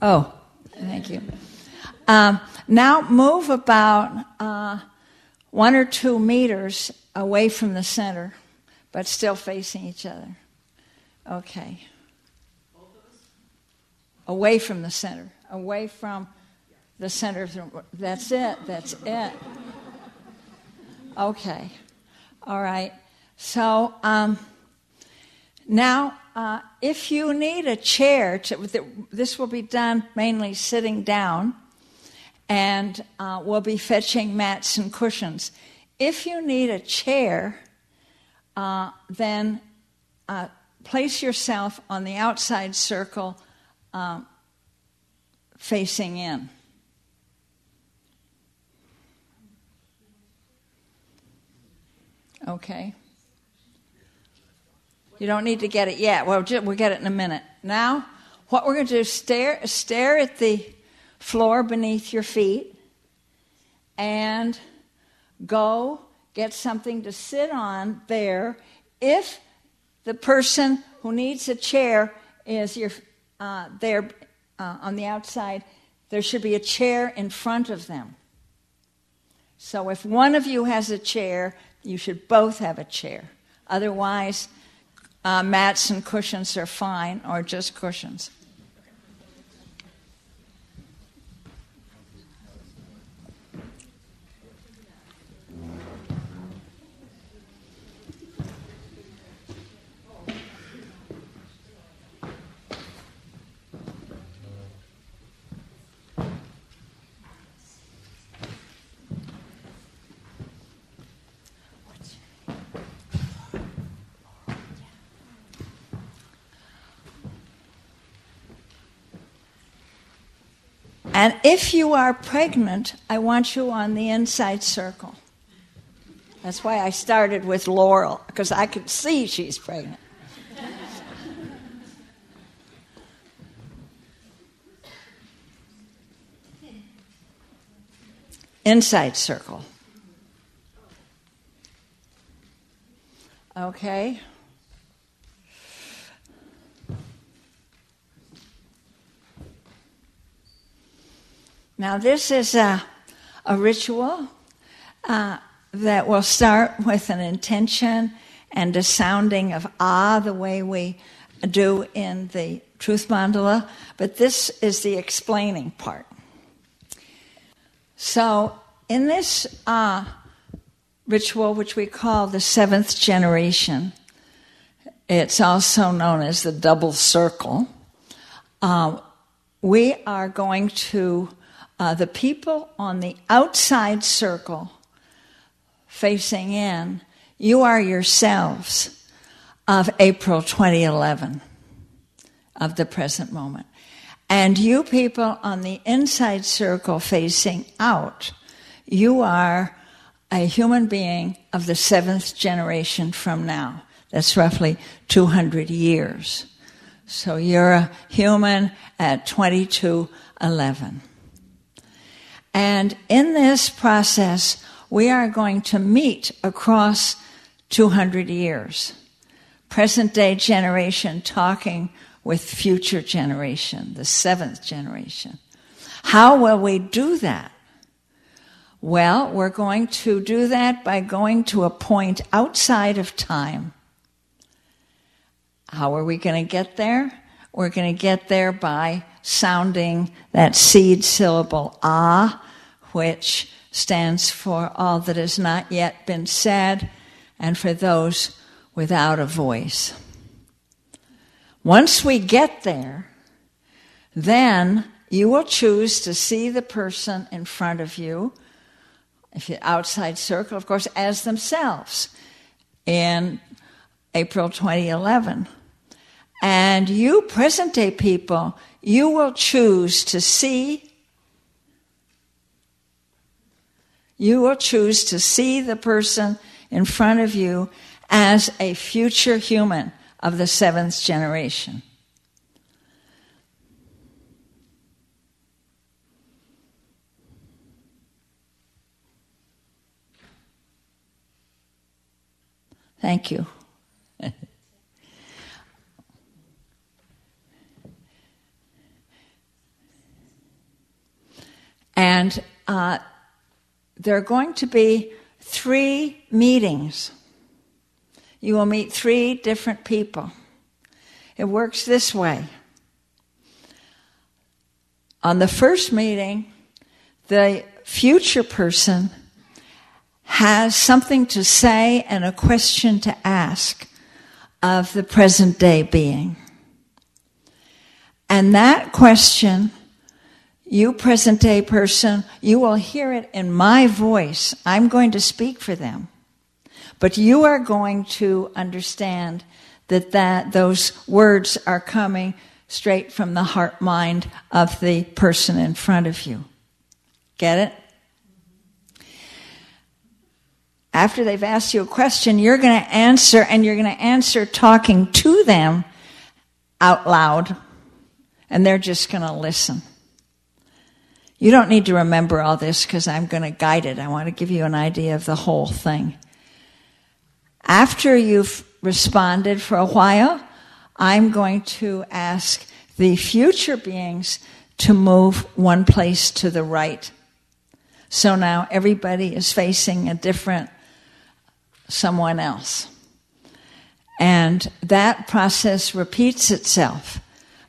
Oh, thank you. Um, now move about uh, one or two meters away from the center, but still facing each other. Okay. Away from the center, away from the center of the. That's it, that's it. Okay. All right. So um, now, uh, if you need a chair, to, this will be done mainly sitting down, and uh, we'll be fetching mats and cushions. If you need a chair, uh, then uh, place yourself on the outside circle um, facing in. Okay. You don't need to get it yet. Well, we'll get it in a minute. Now, what we're going to do is stare, stare at the floor beneath your feet and go get something to sit on there. If the person who needs a chair is your, uh, there uh, on the outside, there should be a chair in front of them. So if one of you has a chair, you should both have a chair. Otherwise, uh, mats and cushions are fine, or just cushions. And if you are pregnant, I want you on the inside circle. That's why I started with Laurel, because I could see she's pregnant. inside circle. Okay. Now, this is a, a ritual uh, that will start with an intention and a sounding of ah, the way we do in the truth mandala, but this is the explaining part. So, in this uh, ritual, which we call the seventh generation, it's also known as the double circle. Uh, we are going to uh, the people on the outside circle facing in, you are yourselves of April 2011, of the present moment. And you people on the inside circle facing out, you are a human being of the seventh generation from now. That's roughly 200 years. So you're a human at 2211. And in this process, we are going to meet across 200 years. Present day generation talking with future generation, the seventh generation. How will we do that? Well, we're going to do that by going to a point outside of time. How are we going to get there? We're going to get there by sounding that seed syllable ah which stands for all that has not yet been said and for those without a voice. Once we get there, then you will choose to see the person in front of you, if you're outside circle, of course, as themselves in April 2011. And you, present day people, you will choose to see You will choose to see the person in front of you as a future human of the seventh generation. Thank you. And uh, there are going to be three meetings. You will meet three different people. It works this way. On the first meeting, the future person has something to say and a question to ask of the present day being. And that question, you present day person, you will hear it in my voice. I'm going to speak for them. But you are going to understand that, that those words are coming straight from the heart mind of the person in front of you. Get it? After they've asked you a question, you're going to answer, and you're going to answer talking to them out loud, and they're just going to listen. You don't need to remember all this because I'm going to guide it. I want to give you an idea of the whole thing. After you've responded for a while, I'm going to ask the future beings to move one place to the right. So now everybody is facing a different someone else. And that process repeats itself.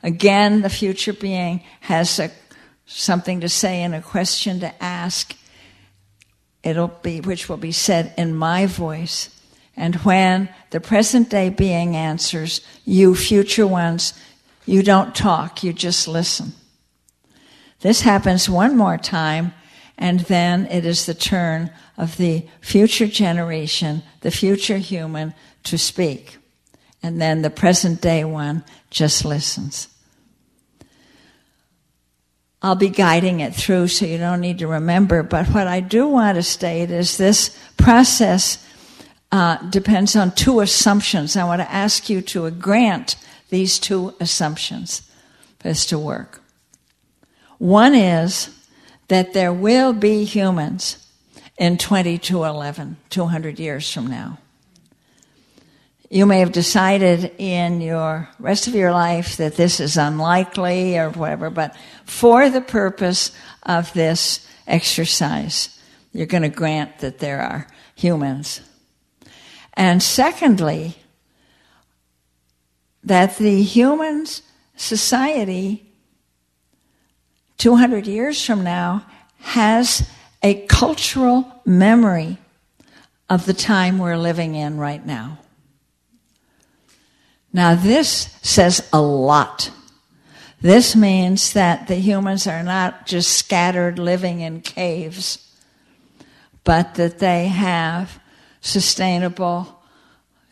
Again, the future being has a, something to say and a question to ask. It'll be, which will be said in my voice. And when the present day being answers, you future ones, you don't talk, you just listen. This happens one more time, and then it is the turn of the future generation, the future human, to speak. And then the present day one just listens. I'll be guiding it through so you don't need to remember, but what I do want to state is this process uh, depends on two assumptions. I want to ask you to grant these two assumptions for this to work. One is that there will be humans in 2211, 200 years from now. You may have decided in your rest of your life that this is unlikely or whatever, but for the purpose of this exercise, you're going to grant that there are humans and secondly, that the human society 200 years from now has a cultural memory of the time we're living in right now. Now, this says a lot. This means that the humans are not just scattered living in caves, but that they have sustainable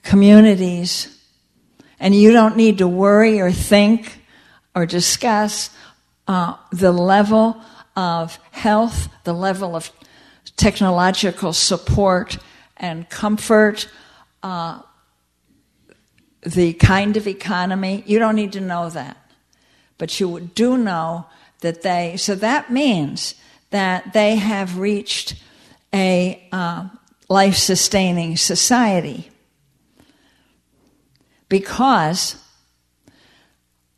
communities. And you don't need to worry or think or discuss uh, the level of health, the level of technological support and comfort, uh, the kind of economy. You don't need to know that. But you do know that they, so that means that they have reached a, uh, life sustaining society. Because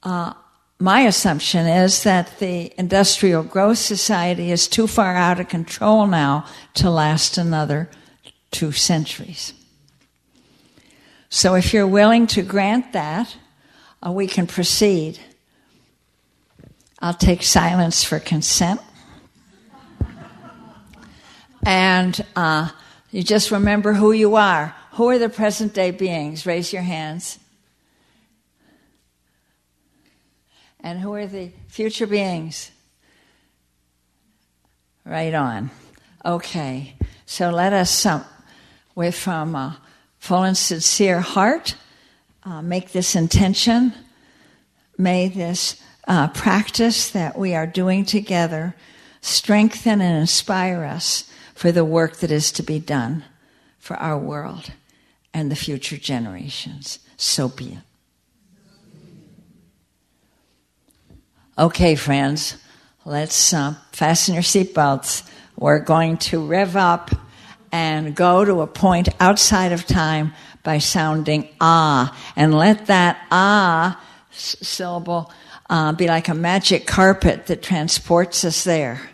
uh, my assumption is that the industrial growth society is too far out of control now to last another two centuries. So if you're willing to grant that, uh, we can proceed. I'll take silence for consent. and uh, you just remember who you are. Who are the present day beings? Raise your hands. And who are the future beings? Right on. Okay. So let us, um, with from a full and sincere heart, uh, make this intention. May this uh, practice that we are doing together strengthen and inspire us for the work that is to be done for our world and the future generations. So be it. Okay, friends, let's uh, fasten your seatbelts. We're going to rev up and go to a point outside of time by sounding ah, and let that ah syllable uh, be like a magic carpet that transports us there.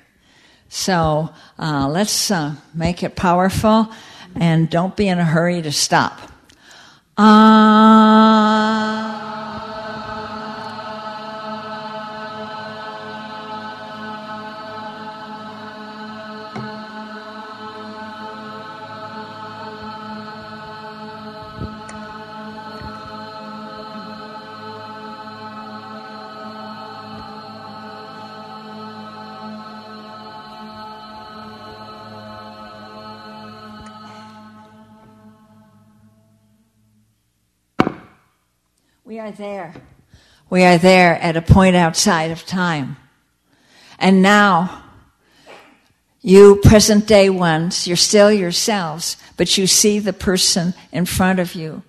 So uh, let's uh, make it powerful and don't be in a hurry to stop. Uh, We are there. We are there at a point outside of time. And now, you present day ones, you're still yourselves, but you see the person in front of you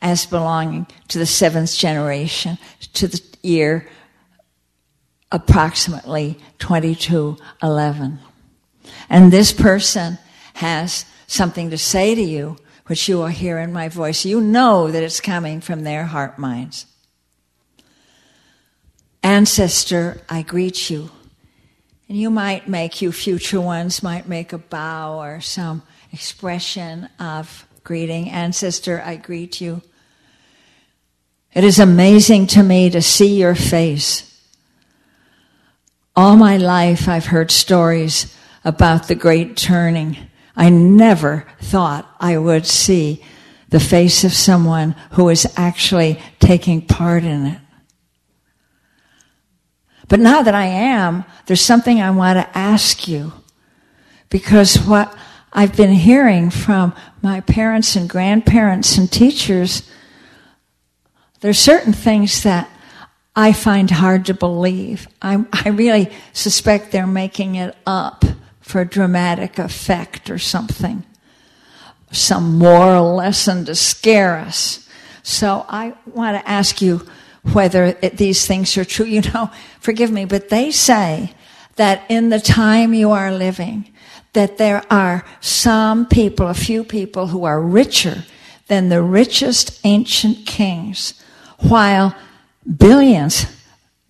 as belonging to the seventh generation, to the year approximately 2211. And this person has something to say to you which you will hear in my voice, you know that it's coming from their heart minds. Ancestor, I greet you. And you might make, you future ones might make a bow or some expression of greeting. Ancestor, I greet you. It is amazing to me to see your face. All my life I've heard stories about the great turning I never thought I would see the face of someone who is actually taking part in it. But now that I am, there's something I want to ask you. Because what I've been hearing from my parents and grandparents and teachers, there's certain things that I find hard to believe. I, I really suspect they're making it up for dramatic effect or something. Some moral lesson to scare us. So I want to ask you whether it, these things are true. You know, forgive me, but they say that in the time you are living, that there are some people, a few people who are richer than the richest ancient kings, while billions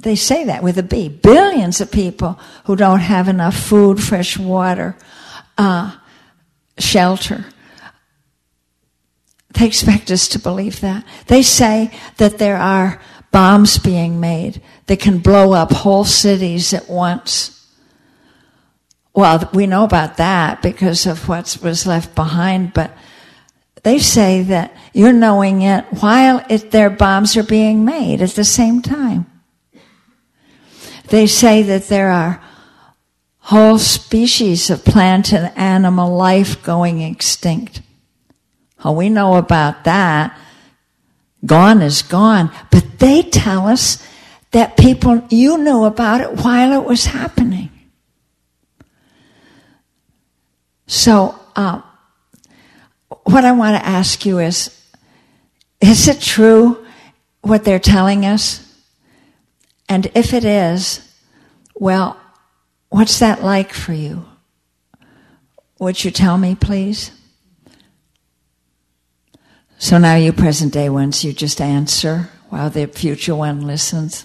they say that with a B. Billions of people who don't have enough food, fresh water, uh, shelter. They expect us to believe that. They say that there are bombs being made that can blow up whole cities at once. Well, we know about that because of what was left behind, but they say that you're knowing it while it, their bombs are being made at the same time. They say that there are whole species of plant and animal life going extinct. Oh, we know about that. Gone is gone. But they tell us that people, you knew about it while it was happening. So, uh, what I want to ask you is, is it true what they're telling us? And if it is, well, what's that like for you? Would you tell me, please? So now you present day ones, you just answer while the future one listens.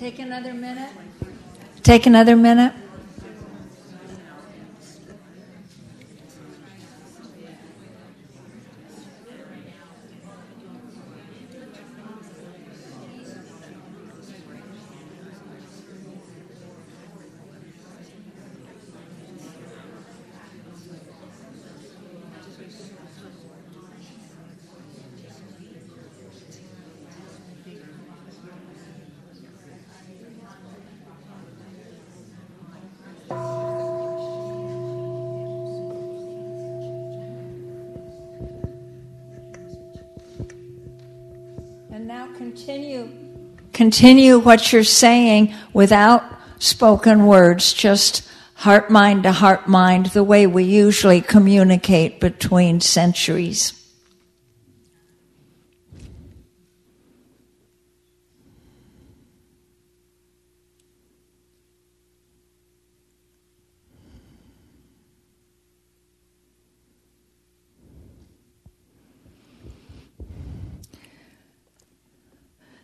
Take another minute. Take another minute. continue continue what you're saying without spoken words, just heart mind to heart mind, the way we usually communicate between centuries.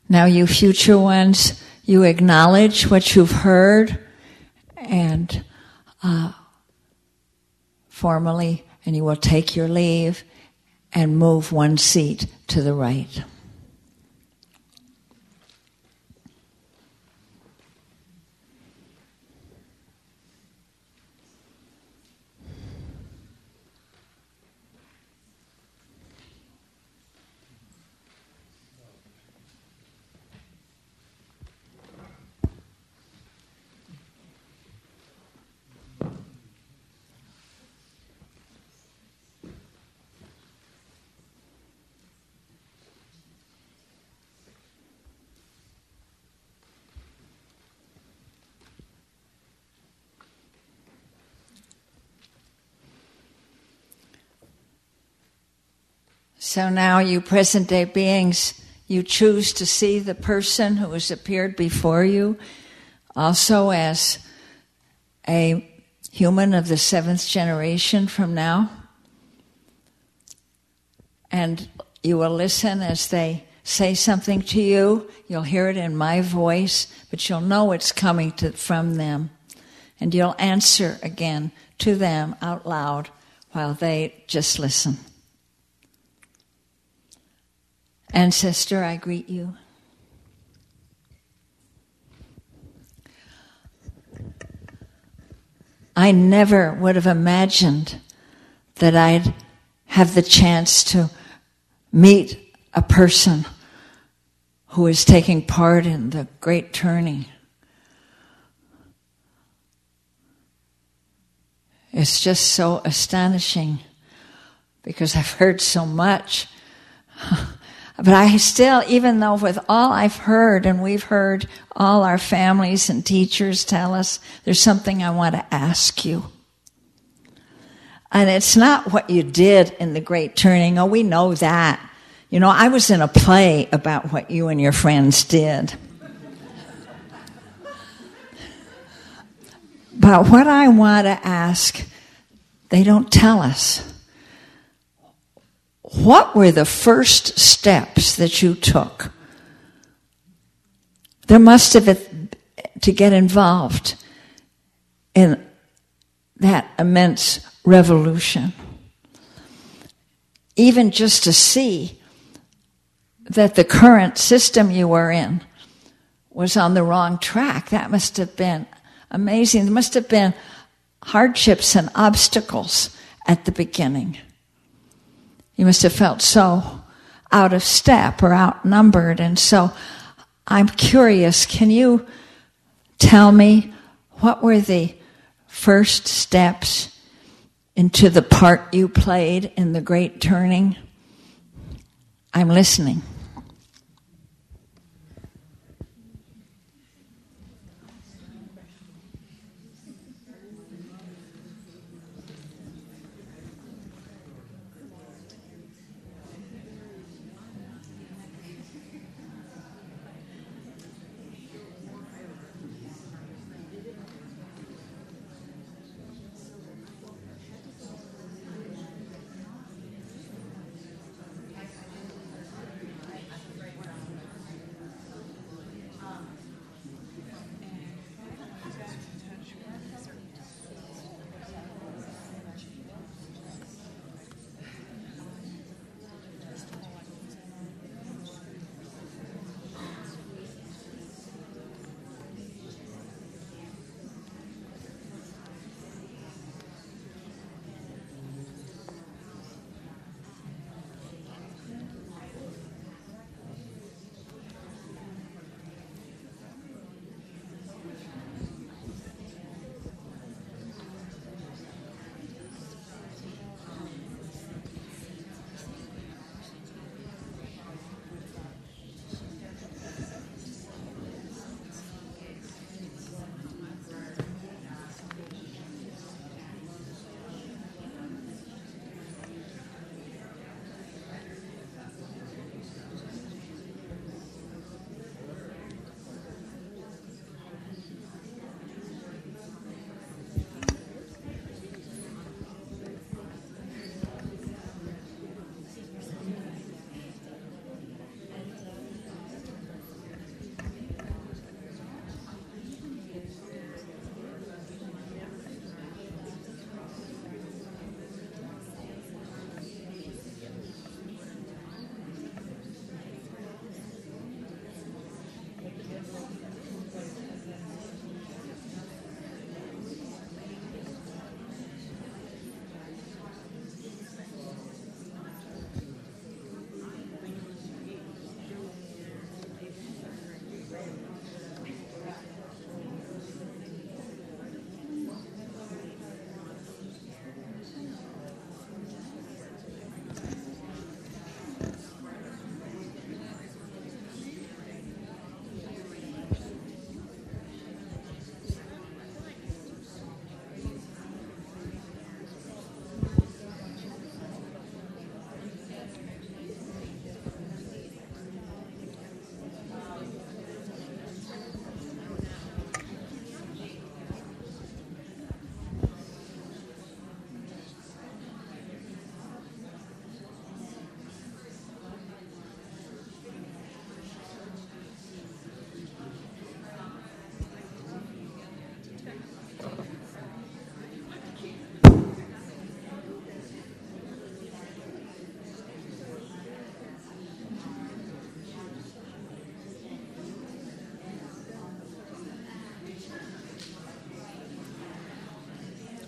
Now, you future ones, you acknowledge what you've heard and uh, formally, and you will take your leave and move one seat to the right. So now, you present day beings, you choose to see the person who has appeared before you also as a human of the seventh generation from now. And you will listen as they say something to you. You'll hear it in my voice, but you'll know it's coming to, from them. And you'll answer again to them out loud while they just listen. Ancestor, I greet you. I never would have imagined that I'd have the chance to meet a person who is taking part in the great turning. It's just so astonishing because I've heard so much. But I still, even though with all I've heard, and we've heard all our families and teachers tell us, there's something I want to ask you. And it's not what you did in the Great Turning. Oh, we know that. You know, I was in a play about what you and your friends did. but what I want to ask, they don't tell us. What were the first steps that you took? There must have been to get involved in that immense revolution. Even just to see that the current system you were in was on the wrong track, that must have been amazing. There must have been hardships and obstacles at the beginning. You must have felt so out of step or outnumbered. And so I'm curious, can you tell me what were the first steps into the part you played in the great turning? I'm listening.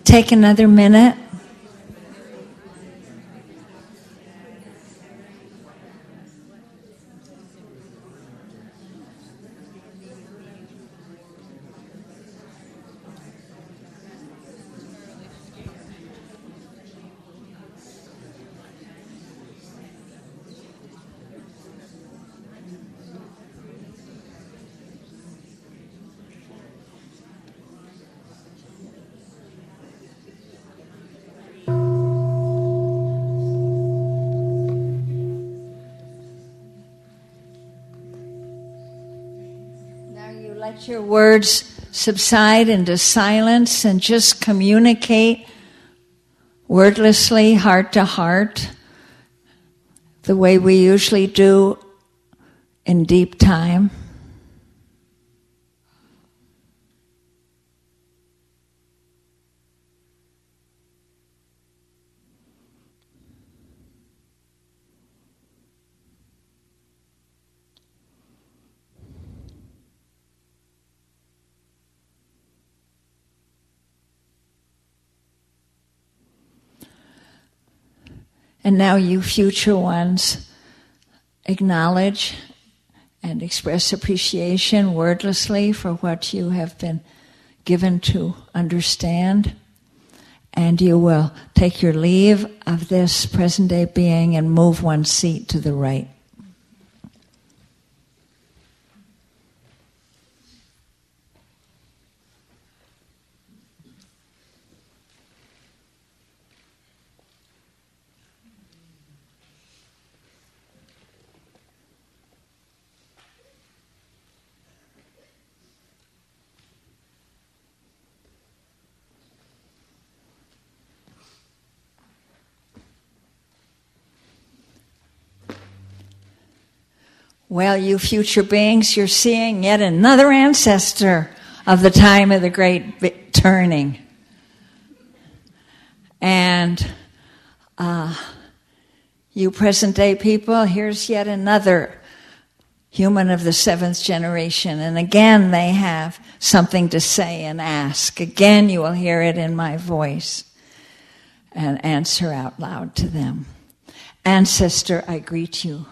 Take another minute. Now you let your words subside into silence and just communicate wordlessly, heart to heart, the way we usually do in deep time. And now, you future ones, acknowledge and express appreciation wordlessly for what you have been given to understand. And you will take your leave of this present day being and move one seat to the right. Well, you future beings, you're seeing yet another ancestor of the time of the great turning. And uh, you present day people, here's yet another human of the seventh generation. And again, they have something to say and ask. Again, you will hear it in my voice and answer out loud to them. Ancestor, I greet you.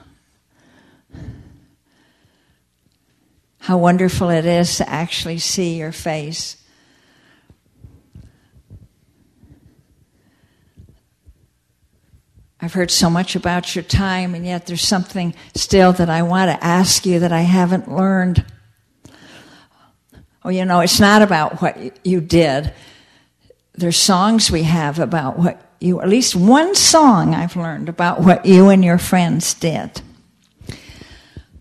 How wonderful it is to actually see your face. I've heard so much about your time, and yet there's something still that I want to ask you that I haven't learned. Oh, you know, it's not about what you did. There's songs we have about what you, at least one song I've learned about what you and your friends did.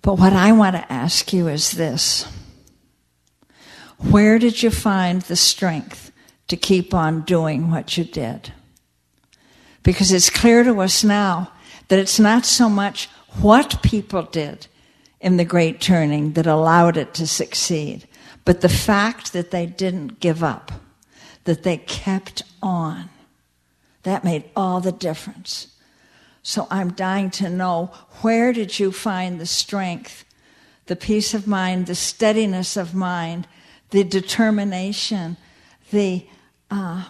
But what I want to ask you is this Where did you find the strength to keep on doing what you did? Because it's clear to us now that it's not so much what people did in the great turning that allowed it to succeed, but the fact that they didn't give up, that they kept on. That made all the difference. So I'm dying to know where did you find the strength, the peace of mind, the steadiness of mind, the determination, the, uh,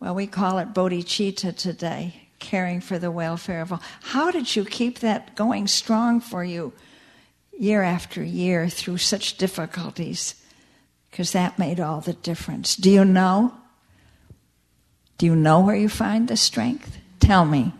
well, we call it bodhicitta today, caring for the welfare of all. How did you keep that going strong for you year after year through such difficulties? Because that made all the difference. Do you know? Do you know where you find the strength? Tell me.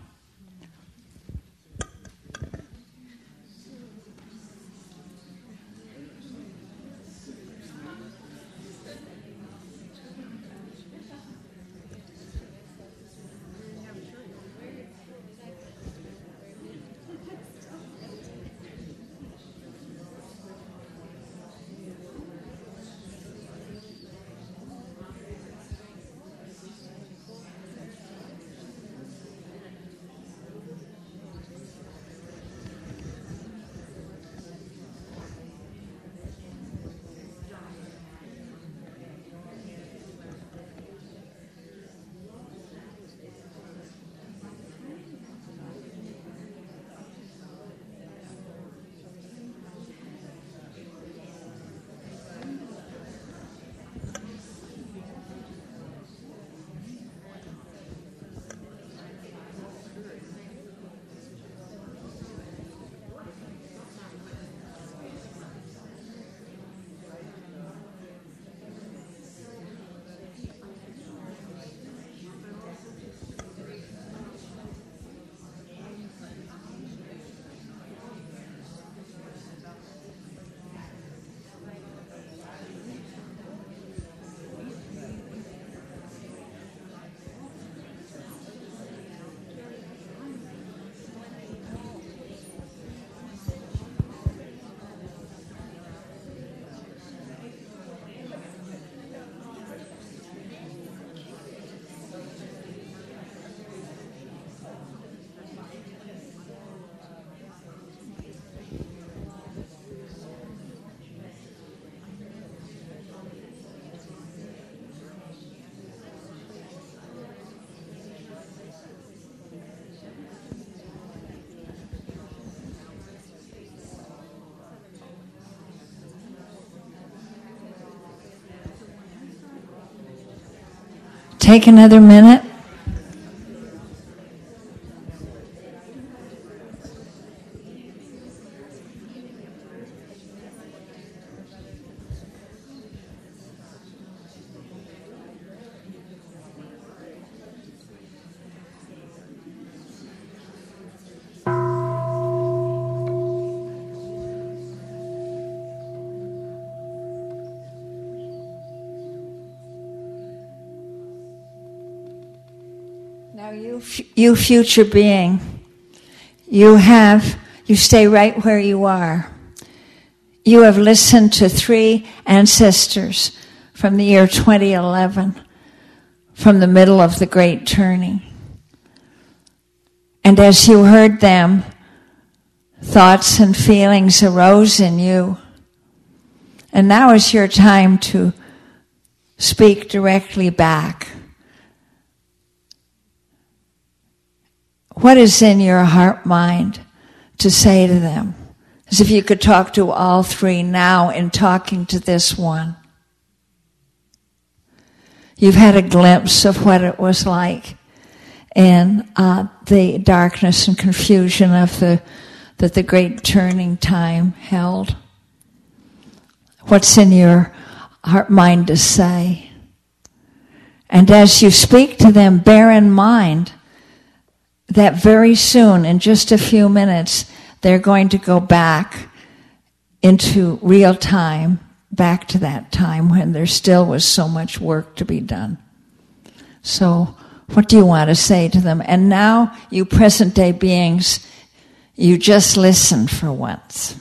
Take another minute. Now, you, future being, you have, you stay right where you are. You have listened to three ancestors from the year 2011, from the middle of the Great Turning. And as you heard them, thoughts and feelings arose in you. And now is your time to speak directly back. What is in your heart mind to say to them? As if you could talk to all three now in talking to this one. You've had a glimpse of what it was like in uh, the darkness and confusion of the that the great turning time held. What's in your heart mind to say? And as you speak to them, bear in mind that very soon, in just a few minutes, they're going to go back into real time, back to that time when there still was so much work to be done. So, what do you want to say to them? And now, you present day beings, you just listen for once.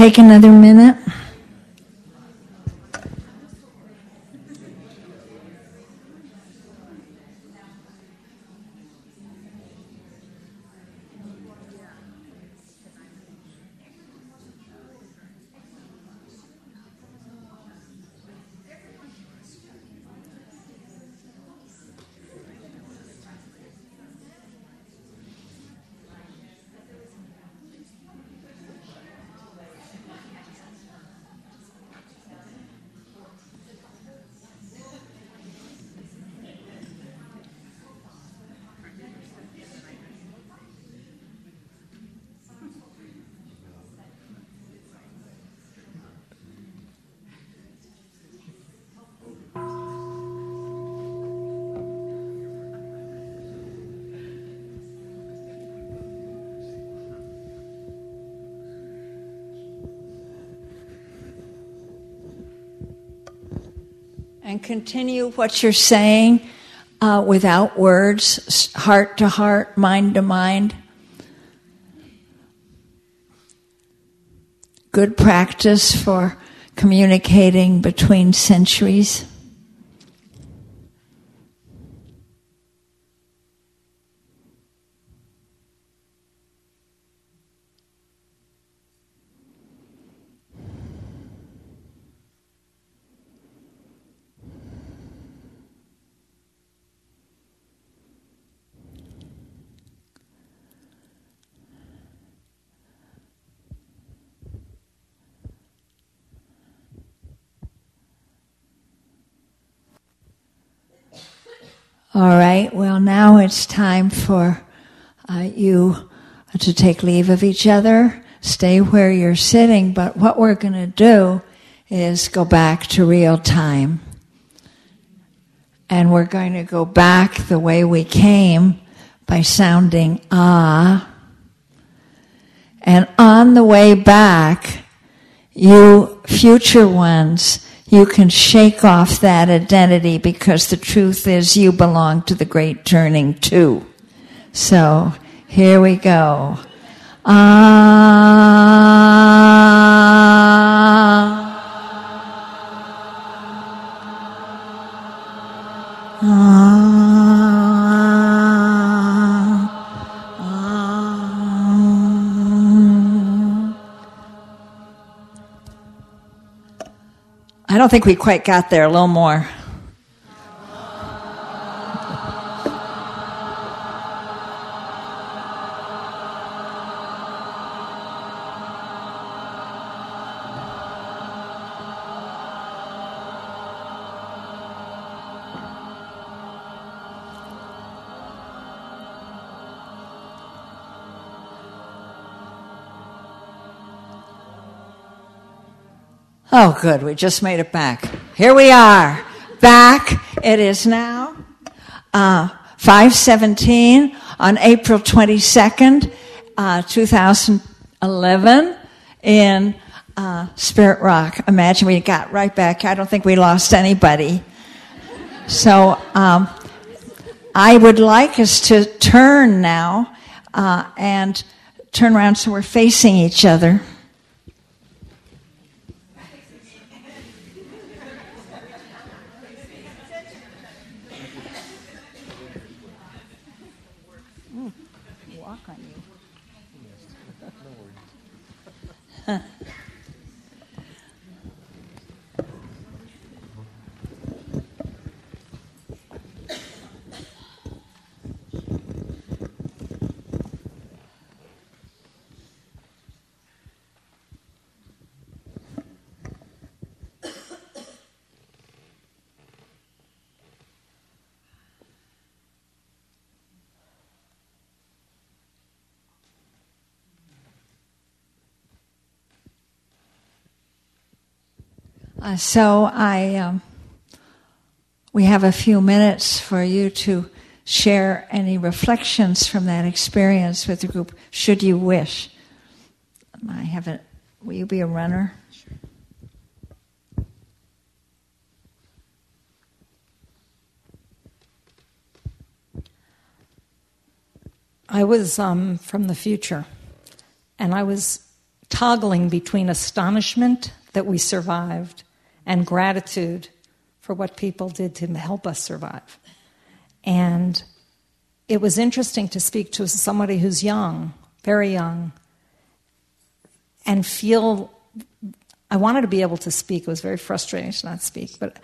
Take another minute. and continue what you're saying uh, without words, heart to heart, mind to mind. Good practice for communicating between centuries. All right, well, now it's time for uh, you to take leave of each other, stay where you're sitting, but what we're going to do is go back to real time. And we're going to go back the way we came by sounding ah. And on the way back, you future ones, you can shake off that identity because the truth is you belong to the great turning too. So here we go. Ah. I don't think we quite got there. A little more. Oh, good. We just made it back. Here we are. Back. It is now uh, 517 on April 22nd, uh, 2011 in uh, Spirit Rock. Imagine we got right back. I don't think we lost anybody. So um, I would like us to turn now uh, and turn around so we're facing each other. Uh, so I, um, we have a few minutes for you to share any reflections from that experience with the group, should you wish. I have a. Will you be a runner? I was um, from the future, and I was toggling between astonishment that we survived and gratitude for what people did to help us survive. And it was interesting to speak to somebody who's young, very young, and feel. I wanted to be able to speak. It was very frustrating to not speak, but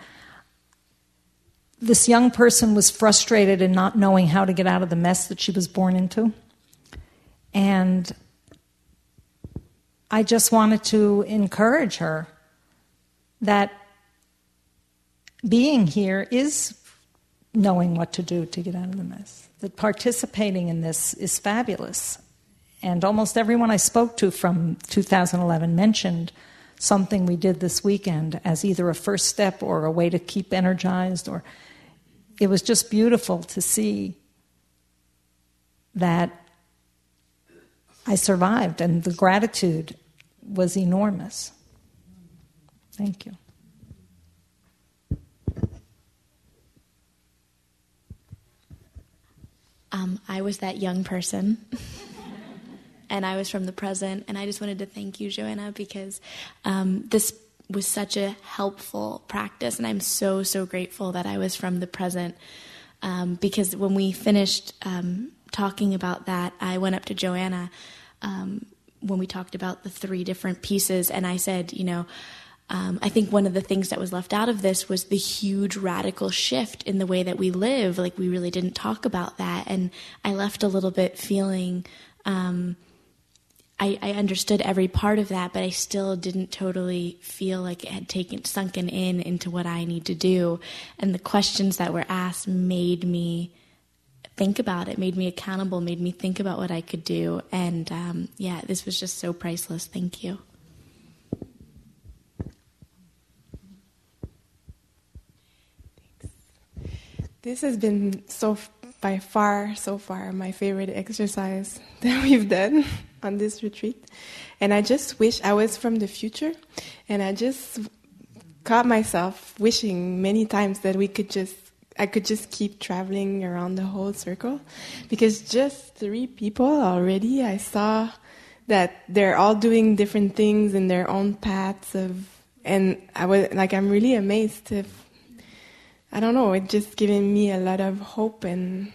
this young person was frustrated in not knowing how to get out of the mess that she was born into. And I just wanted to encourage her that being here is knowing what to do to get out of the mess. That participating in this is fabulous. And almost everyone I spoke to from 2011 mentioned something we did this weekend as either a first step or a way to keep energized or it was just beautiful to see that I survived, and the gratitude was enormous. Thank you. Um, I was that young person. and I was from the present. And I just wanted to thank you, Joanna, because um, this was such a helpful practice. And I'm so, so grateful that I was from the present. Um, because when we finished um, talking about that, I went up to Joanna um, when we talked about the three different pieces, and I said, you know, um, I think one of the things that was left out of this was the huge radical shift in the way that we live. Like, we really didn't talk about that. And I left a little bit feeling um, I, I, understood every part of that, but I still didn't totally feel like it had taken sunken in into what I need to do. And the questions that were asked made me think about it, made me accountable, made me think about what I could do. And um, yeah, this was just so priceless. Thank you. This has been so by far, so far, my favorite exercise that we've done on this retreat. And I just wish I was from the future. And I just caught myself wishing many times that we could just, I could just keep traveling around the whole circle. Because just three people already, I saw that they're all doing different things in their own paths of, and I was like, I'm really amazed if I don't know, it just given me a lot of hope and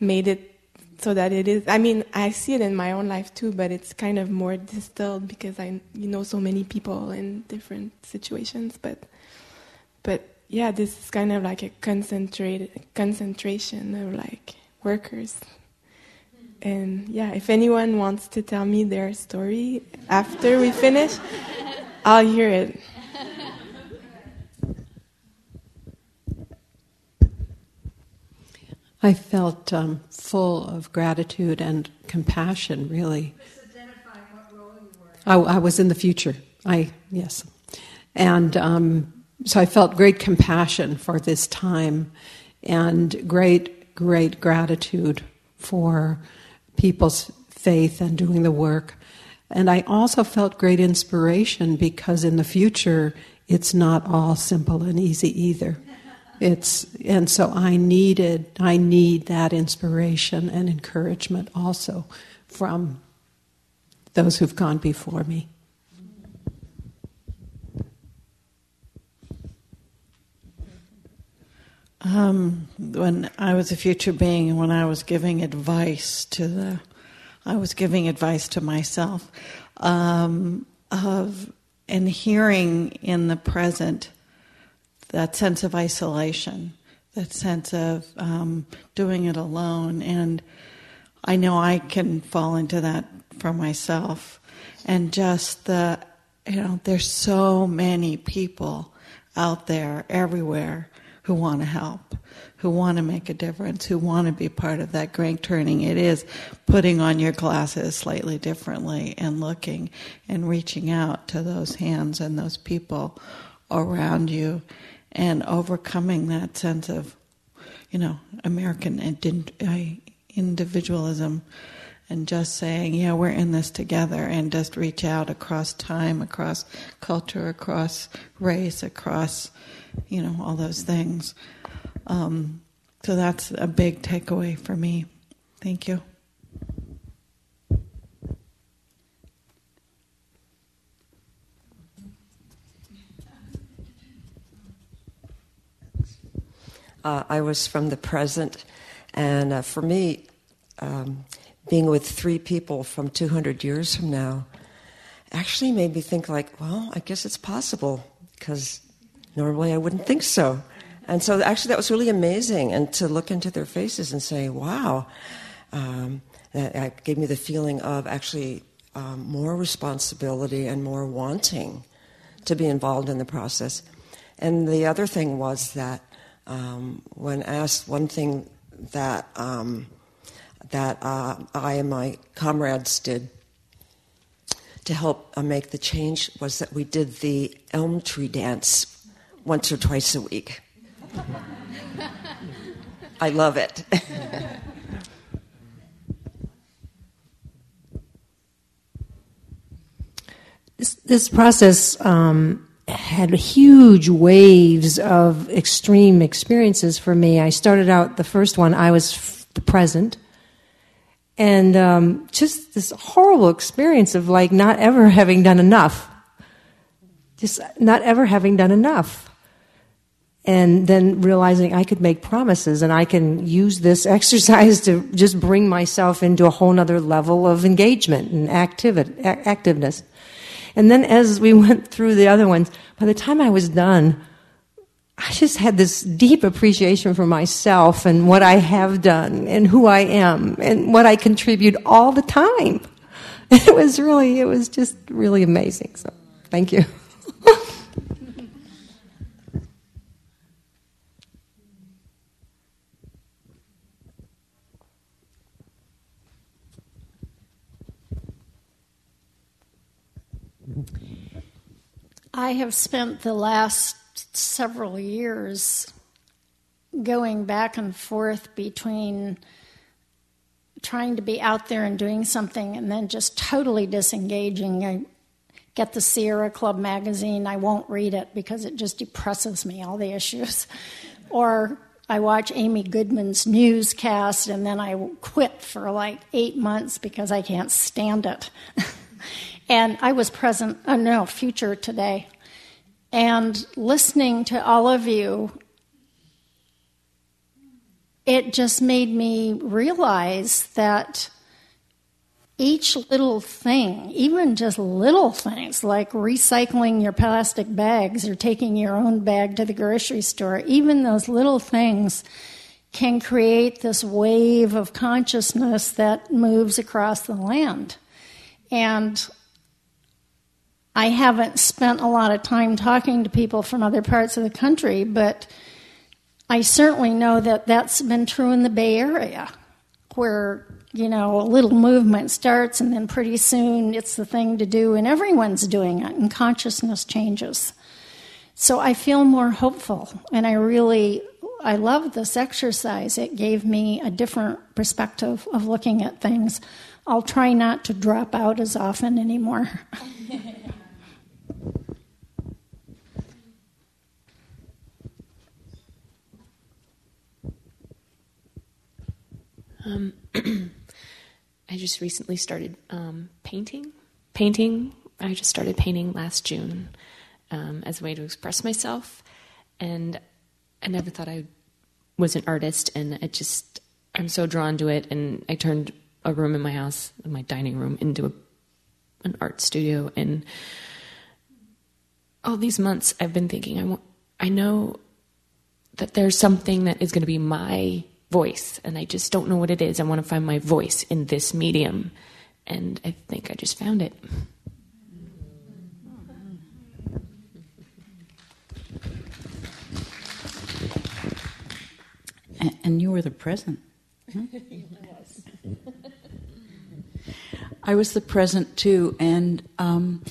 made it so that it is. I mean, I see it in my own life too, but it's kind of more distilled because I you know so many people in different situations. But but yeah, this is kind of like a concentrated concentration of like workers. And yeah, if anyone wants to tell me their story after we finish, I'll hear it. I felt um, full of gratitude and compassion, really. I, I, was in the future. I yes, and um, so I felt great compassion for this time, and great, great gratitude for people's faith and doing the work. And I also felt great inspiration because in the future, it's not all simple and easy either. It's, and so I needed, I need that inspiration and encouragement also from those who've gone before me. Um, when I was a future being, when I was giving advice to the, I was giving advice to myself um, of and hearing in the present that sense of isolation, that sense of um, doing it alone. And I know I can fall into that for myself. And just the, you know, there's so many people out there everywhere who want to help, who want to make a difference, who want to be part of that great turning. It is putting on your glasses slightly differently and looking and reaching out to those hands and those people around you and overcoming that sense of, you know, American individualism and just saying, yeah, we're in this together and just reach out across time, across culture, across race, across, you know, all those things. Um, so that's a big takeaway for me. Thank you. Uh, I was from the present, and uh, for me, um, being with three people from 200 years from now actually made me think like, well, I guess it's possible because normally I wouldn't think so. And so actually that was really amazing and to look into their faces and say, wow, um, that gave me the feeling of actually um, more responsibility and more wanting to be involved in the process. And the other thing was that um, when asked, one thing that um, that uh, I and my comrades did to help uh, make the change was that we did the elm tree dance once or twice a week. I love it. this, this process um, had huge waves of extreme experiences for me. I started out the first one, I was f- the present. And um, just this horrible experience of like not ever having done enough. Just not ever having done enough. And then realizing I could make promises and I can use this exercise to just bring myself into a whole other level of engagement and activity, activeness. And then as we went through the other ones, by the time I was done, I just had this deep appreciation for myself and what I have done and who I am and what I contribute all the time. It was really, it was just really amazing. So thank you. I have spent the last several years going back and forth between trying to be out there and doing something and then just totally disengaging. I get the Sierra Club magazine, I won't read it because it just depresses me, all the issues. or I watch Amy Goodman's newscast and then I quit for like eight months because I can't stand it. And I was present, uh, no, future today. And listening to all of you, it just made me realize that each little thing, even just little things like recycling your plastic bags or taking your own bag to the grocery store, even those little things can create this wave of consciousness that moves across the land. And I haven't spent a lot of time talking to people from other parts of the country, but I certainly know that that's been true in the Bay Area, where, you know, a little movement starts and then pretty soon it's the thing to do and everyone's doing it and consciousness changes. So I feel more hopeful and I really I love this exercise. It gave me a different perspective of looking at things. I'll try not to drop out as often anymore. Um, I just recently started um, painting. Painting. I just started painting last June um, as a way to express myself, and I never thought I was an artist. And I just I'm so drawn to it, and I turned a room in my house, my dining room, into a, an art studio. And all these months, I've been thinking, I want, I know that there's something that is going to be my voice, and I just don't know what it is. I want to find my voice in this medium, and I think I just found it. And you were the present. Huh? I was the present too, and um,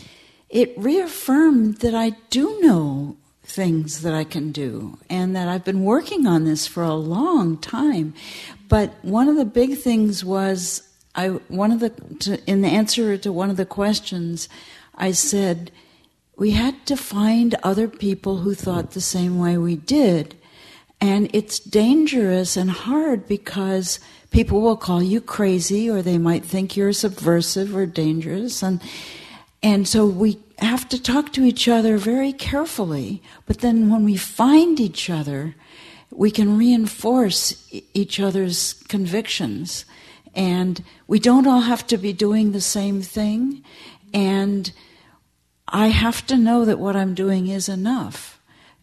it reaffirmed that I do know things that I can do, and that I've been working on this for a long time. But one of the big things was I one of the to, in the answer to one of the questions, I said we had to find other people who thought the same way we did. And it's dangerous and hard because people will call you crazy or they might think you're subversive or dangerous and and so we have to talk to each other very carefully. But then when we find each other, we can reinforce each other's convictions. And we don't all have to be doing the same thing. And I have to know that what I'm doing is enough.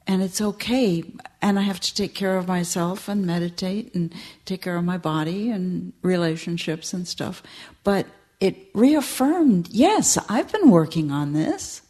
And it's okay. And I have to take care of myself and meditate and take care of my body and relationships and stuff. But it reaffirmed yes, I've been working on this.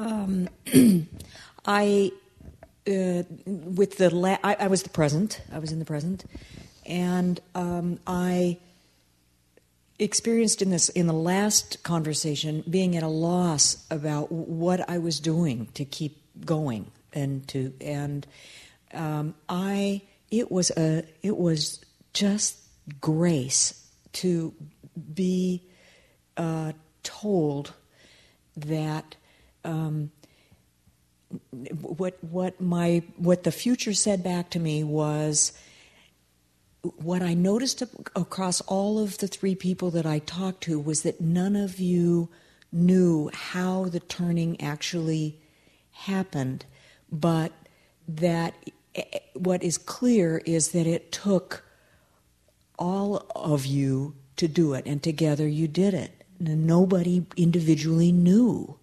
Um, I, uh, with the la- I, I was the present. I was in the present, and um, I experienced in this in the last conversation being at a loss about what I was doing to keep going and to and um, I it was a it was just grace to be uh, told that um, what what my what the future said back to me was what I noticed across all of the three people that I talked to was that none of you knew how the turning actually happened, but that eh, what is clear is that it took all of you to do it, and together you did it. Nobody individually knew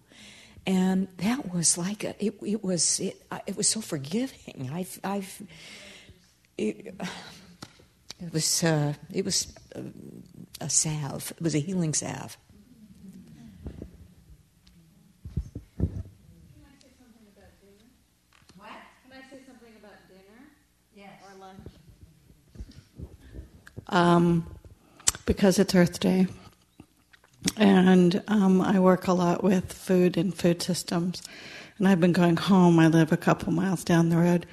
and that was like a, it, it was it, it was so forgiving i've i've it, it was uh, it was a, a salve it was a healing salve Can I say something about dinner? What? Can I say something about dinner? Yes. Or lunch? Um, because it's Earth Day. And um, I work a lot with food and food systems. And I've been going home. I live a couple miles down the road.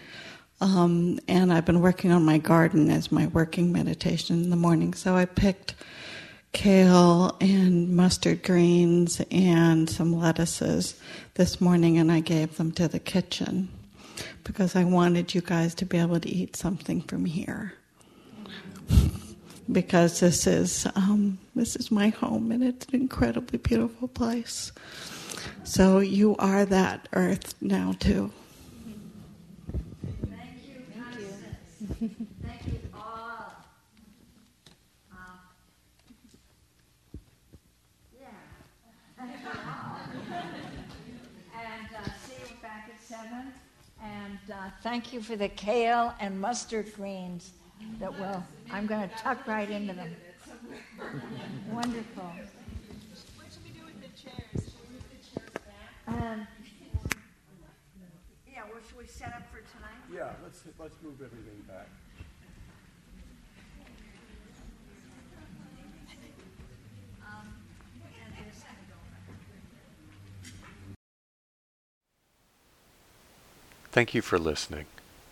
Um, and I've been working on my garden as my working meditation in the morning. So I picked kale and mustard greens and some lettuces this morning and I gave them to the kitchen because I wanted you guys to be able to eat something from here because this is um, this is my home and it's an incredibly beautiful place. So you are that earth now too. Thank you, Thank you. Thank you all. Yeah. And see you back at seven. And thank you for the kale and mustard greens that will, I'm going to tuck right into them. Wonderful. What should we do with the chairs? Should we move the chairs back? Um, yeah, well, should we set up for tonight? Yeah, let's, let's move everything back. Thank you for listening.